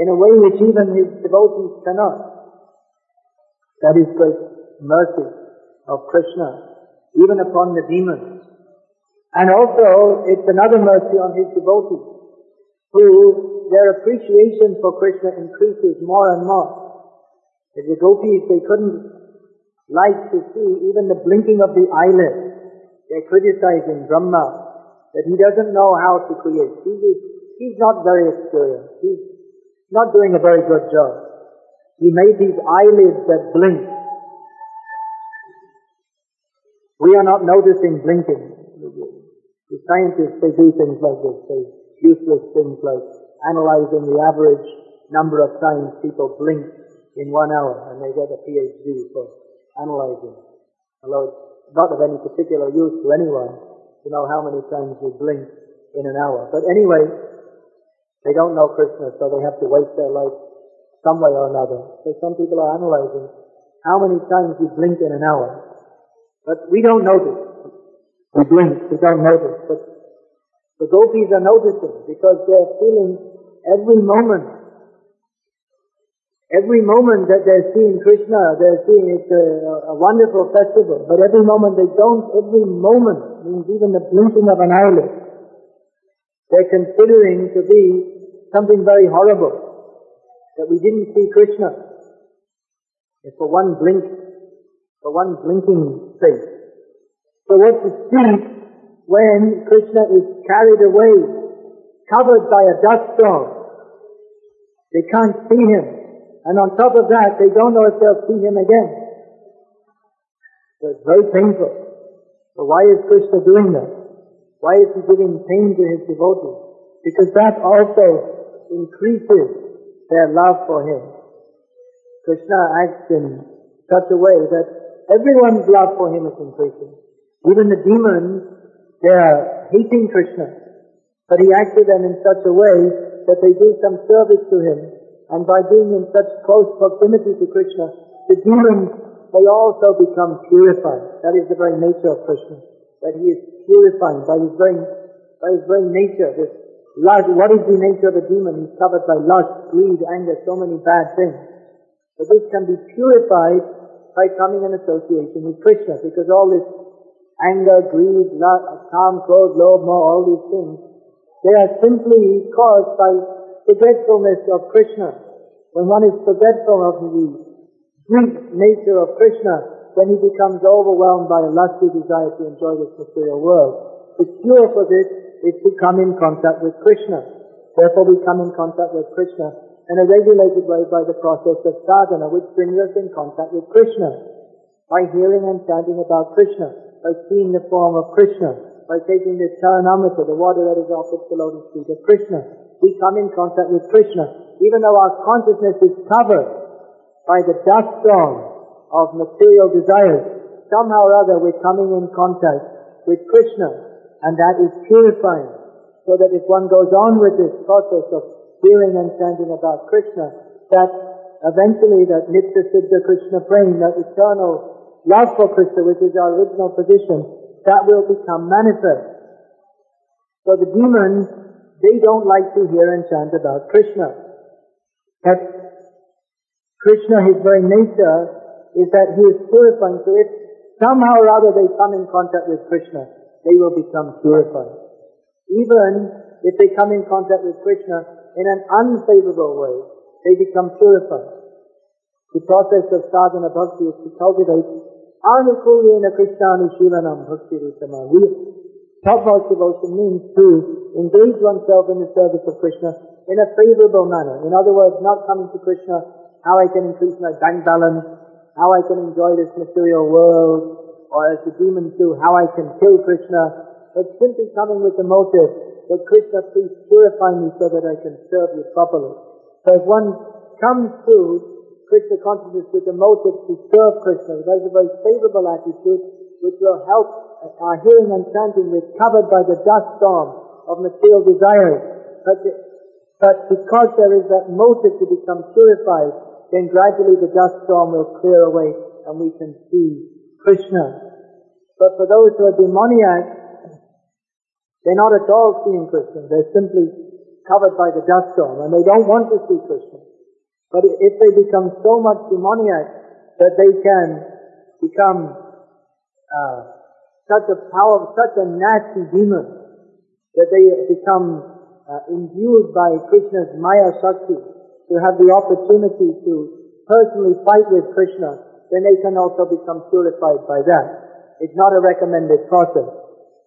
[SPEAKER 2] in a way which even his devotees cannot. That is great mercy of Krishna, even upon the demons. And also, it's another mercy on his devotees, who their appreciation for Krishna increases more and more. If The devotees, they couldn't like to see even the blinking of the eyelid. They're criticizing Brahma, that he doesn't know how to create. He is, he's not very experienced. He's not doing a very good job. He made these eyelids that blink. We are not noticing blinking. The scientists, they do things like this. They useless things like analyzing the average number of times people blink in one hour, and they get a PhD for analyzing. Although it's not of any particular use to anyone to know how many times we blink in an hour. But anyway, they don't know Krishna, so they have to waste their life some way or another. So some people are analyzing how many times we blink in an hour. But we don't notice. We blink, we don't notice. But the gopis are noticing because they're feeling every moment. Every moment that they're seeing Krishna, they're seeing it's a, a wonderful festival. But every moment they don't, every moment means even the blinking of an eyelid. They're considering to be something very horrible. That we didn't see Krishna. It's for one blink, for one blinking space. So what to see when Krishna is carried away, covered by a dust storm? They can't see him. And on top of that, they don't know if they'll see him again. So it's very painful. So why is Krishna doing that? Why is he giving pain to his devotees? Because that also increases their love for him. Krishna acts in such a way that everyone's love for him is increasing. Even the demons, they are hating Krishna. But he acts with them in such a way that they do some service to him. And by being in such close proximity to Krishna, the demons, they also become purified. That is the very nature of Krishna. That he is purifying by his very, by his very nature. This lust, what is the nature of a demon? He's covered by lust, greed, anger, so many bad things. But this can be purified by coming in association with Krishna, because all this anger, greed, lust, kam, krodh, lobh, moh, all these things, they are simply caused by forgetfulness of Krishna. When one is forgetful of the Greek nature of Krishna, then he becomes overwhelmed by a lusty desire to enjoy this material world. The cure for this is to come in contact with Krishna. Therefore we come in contact with Krishna in a regulated way by the process of sadhana, which brings us in contact with Krishna. By hearing and chanting about Krishna, by seeing the form of Krishna, by taking the charanamrita, the water that is offered to the lotus feet of Krishna, we come in contact with Krishna, even though our consciousness is covered by the dust storm of material desires. Somehow or other we're coming in contact with Krishna, and that is purifying. So that if one goes on with this process of hearing and chanting about Krishna, that eventually that Nitya Siddha Krishna prema, that eternal love for Krishna, which is our original position, that will become manifest. So the demons, they don't like to hear and chant about Krishna. But Krishna, his very nature, is that he is purifying. So if somehow or other they come in contact with Krishna, they will become purified. Even if they come in contact with Krishna in an unfavorable way, they become purified. The process of sadhana bhakti is to cultivate anukulyena krishnani shilanam bhakti rutama. Topmost devotion means to engage oneself in the service of Krishna in a favorable manner. In other words, not coming to Krishna, how I can increase my bank balance, how I can enjoy this material world, or as the demons do, how I can kill Krishna, but simply coming with the motive that Krishna, please purify me so that I can serve you properly. So if one comes to Krishna consciousness with the motive to serve Krishna, that is a very favorable attitude which will help our hearing and chanting with covered by the dust storm of material desires. But, but because there is that motive to become purified, then gradually the dust storm will clear away and we can see Krishna. But for those who are demoniac, they're not at all seeing Krishna. They're simply covered by the dust storm and they don't want to see Krishna. But if they become so much demoniac that they can become uh, such a power, such a nasty demon, that they become uh, imbued by Krishna's Maya Shakti, to have the opportunity to personally fight with Krishna, then they can also become purified by that. It's not a recommended process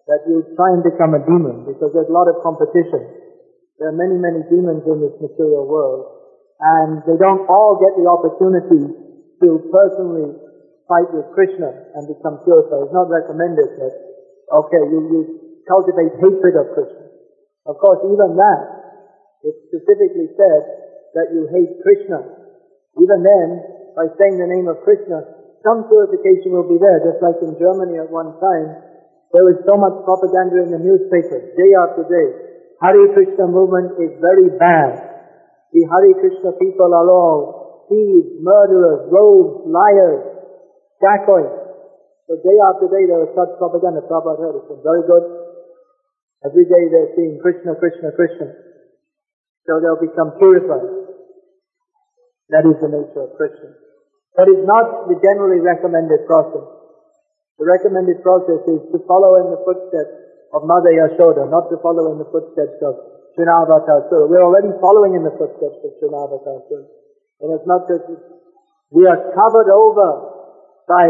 [SPEAKER 2] that you try and become a demon because there's a lot of competition. There are many, many demons in this material world and they don't all get the opportunity to personally fight with Krishna and become purified. It's not recommended that, okay, you, you cultivate hatred of Krishna. Of course, even that, it specifically said that you hate Krishna. Even then, by saying the name of Krishna, some purification will be there, just like in Germany at one time, there was so much propaganda in the newspapers, day after day. Hare Krishna movement is very bad. The Hare Krishna people are all thieves, murderers, rogues, liars, dacoits. So day after day there was such propaganda. Prabhupada heard it. It's very good. Every day they're seeing Krishna, Krishna, Krishna. So they'll become purified. That is the nature of Krishna. That is not the generally recommended process. The recommended process is to follow in the footsteps of Mother Yashoda, not to follow in the footsteps of Trinavartasura. We're already following in the footsteps of Trinavartasura. And it's not that we are covered over by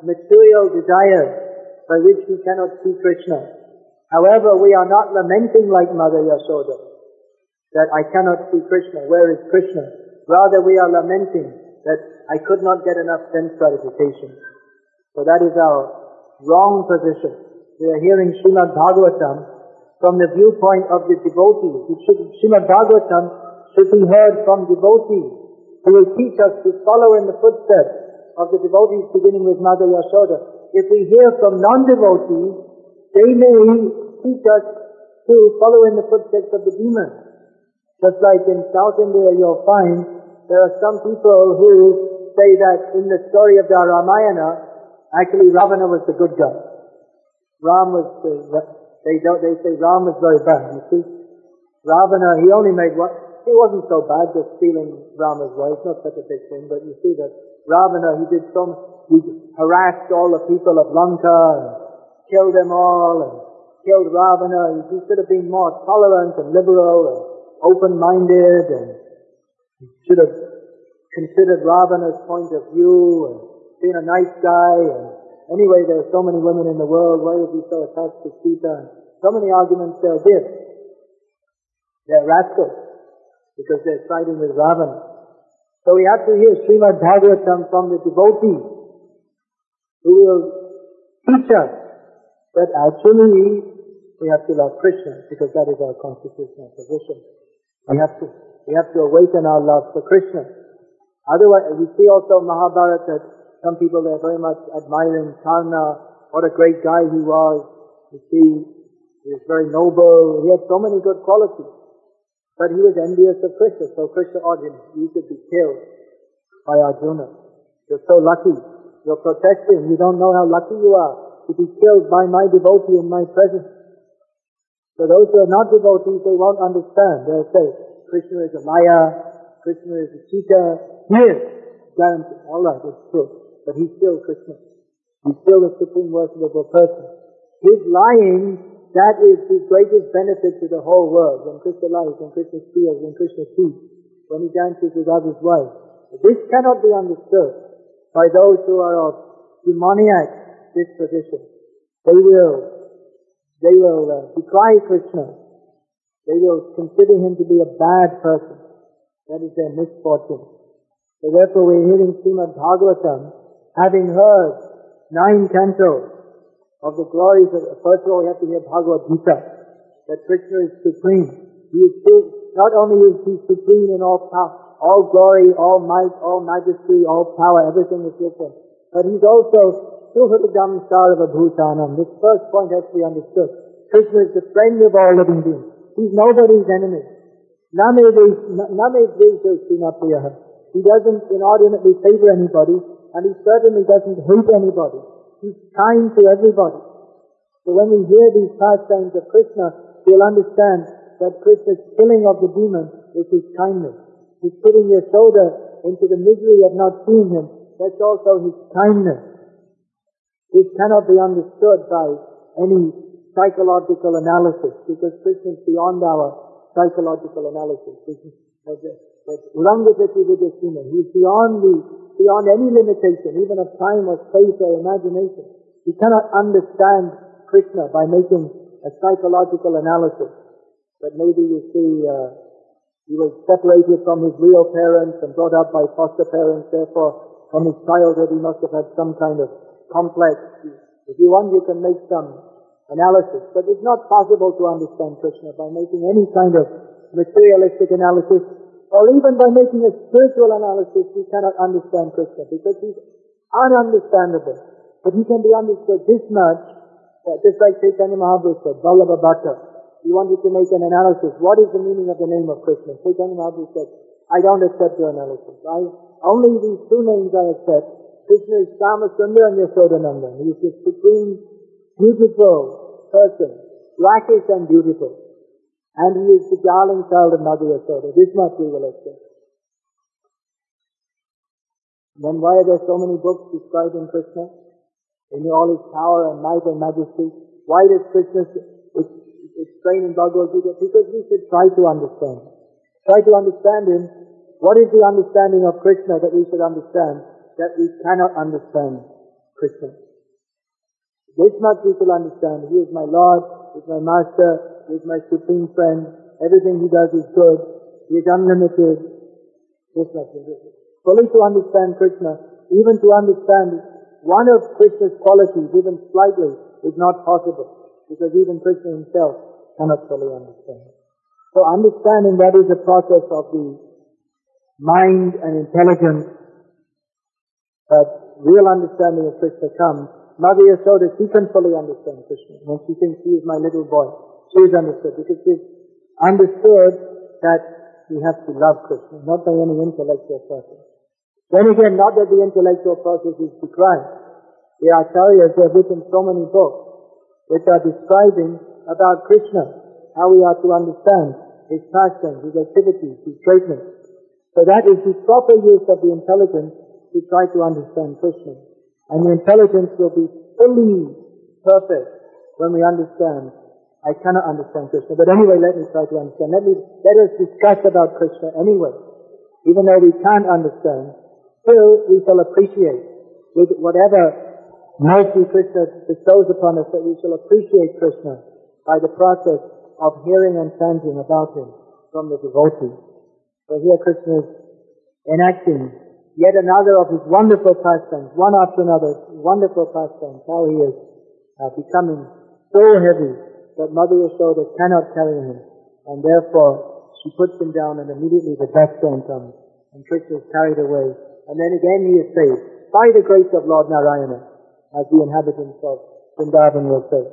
[SPEAKER 2] material desires by which we cannot see Krishna. However, we are not lamenting like Mother Yasoda that I cannot see Krishna. Where is Krishna? Rather, we are lamenting that I could not get enough sense gratification. So that is our wrong position. We are hearing Srimad Bhagavatam from the viewpoint of the devotees. Srimad Bhagavatam should be heard from devotees who will teach us to follow in the footsteps of the devotees beginning with Mother Yashoda. If we hear from non-devotees, they may teach us to follow in the footsteps of the demons. Just like in South India you'll find there are some people who say that in the story of the Ramayana, actually Ravana was the good guy. Ram was the they don't, they say Ram is very bad, you see. Ravana, he only made what, he wasn't so bad just stealing Rama's wife, not such a big thing, but you see that Ravana, he did some, he harassed all the people of Lanka and killed them all and killed Ravana. He should have been more tolerant and liberal and open-minded and he should have considered Ravana's point of view and been a nice guy and Anyway, there are so many women in the world, why is he so attached to Sita? And so many arguments they'll give. They're rascals, because they're siding with Ravana. So we have to hear Srimad Bhagavatam from the devotees, who will teach us that actually we have to love Krishna, because that is our constitutional position. We have to, we have to awaken our love for Krishna. Otherwise, we see also Mahabharata that some people they're very much admiring Karna, what a great guy he was. You see, he was very noble, he had so many good qualities. But he was envious of Krishna, so Krishna ordered you should be killed by Arjuna. You're so lucky. You're protesting. You don't know how lucky you are to be killed by my devotee in my presence. So those who are not devotees, they won't understand. They'll say, Krishna is a liar, Krishna is a cheetah. Yes, guarantee. All right, it's true but he's still Krishna. He's still the supreme worshipable person. His lying, that is the greatest benefit to the whole world. When Krishna lies, when Krishna steals, when Krishna cheats, when he dances with others' wives. This cannot be understood by those who are of demoniac disposition. They will, they will uh, decry Krishna. They will consider him to be a bad person. That is their misfortune. So therefore we're hearing Srimad Bhagavatam having heard nine cantos of the glories of, first of all, we have to hear Bhagavad Gita, that Krishna is supreme. He is not only is he supreme in all power, all glory, all might, all majesty, all power, everything is with him. But he's also Suhridam Sarva Bhutanam. This first point has to be understood. Krishna is the friend of all living beings. He's nobody's enemy. Name He doesn't inordinately favor anybody, and he certainly doesn't hate anybody. He's kind to everybody. So when we hear these pastimes of Krishna, we'll understand that Krishna's killing of the demon is his kindness. He's putting Yashoda into the misery of not seeing him. That's also his kindness. This cannot be understood by any psychological analysis because Krishna is beyond our psychological analysis. Just is dishonor. He's beyond the beyond any limitation, even of time or space or imagination. You cannot understand Krishna by making a psychological analysis. But maybe you see, uh, he was separated from his real parents and brought up by foster parents, therefore from his childhood he must have had some kind of complex. If you want, you can make some analysis. But it's not possible to understand Krishna by making any kind of materialistic analysis or even by making a spiritual analysis, we cannot understand Krishna because he's ununderstandable. But he can be understood this much, just like Chaitanya Mahaprabhu said, Vallabha. He wanted to make an analysis. What is the meaning of the name of Krishna? Chaitanya Mahaprabhu said, I don't accept your analysis. I, only these two names I accept. Krishna is Shyamasundar and Yashodananda. He is the supreme, beautiful person, rakish and beautiful. And he is the darling child of Mother Yashoda. This much we will accept. Then why are there so many books describing Krishna? In all his power and might and majesty. Why does Krishna explain in Bhagavad Gita? Because we should try to understand. Try to understand him. What is the understanding of Krishna that we should understand that we cannot understand Krishna? Much we should understand. He is my Lord, He is my Master, he is my supreme friend. Everything he does is good. He is unlimited. This much Fully to understand Krishna, even to understand one of Krishna's qualities, even slightly, is not possible. Because even Krishna himself cannot fully understand. So understanding that is a process of the mind and intelligence, but real understanding of Krishna comes. Mother Yashoda, she can fully understand Krishna when she thinks he is my little boy. She is understood because she's understood that we have to love Krishna, not by any intellectual process. Then again, not that the intellectual process is declined. The acharyas have written so many books which are describing about Krishna, how we are to understand his passions, his activities, his greatness. So that is the proper use of the intelligence to try to understand Krishna. And the intelligence will be fully perfect when we understand I cannot understand Krishna. But anyway, let me try to understand. Let me, let us discuss about Krishna anyway. Even though we can't understand, still we shall appreciate with whatever mercy Krishna bestows upon us that we shall appreciate Krishna by the process of hearing and chanting about him from the devotee. So here Krishna is enacting yet another of his wonderful pastimes, one after another, wonderful pastimes, how he is uh, becoming so heavy that Mother Yashoda cannot carry him, and therefore she puts him down and immediately the death stone comes, and Krishna is carried away. And then again he is saved, by the grace of Lord Narayana, as the inhabitants of Vrindavan will say.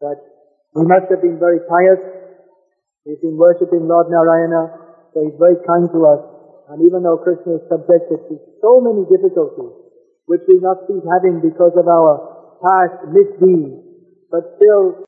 [SPEAKER 2] But we must have been very pious, we've been worshipping Lord Narayana, so he's very kind to us, and even though Krishna is subjected to so many difficulties, which we must be having because of our past misdeeds, but still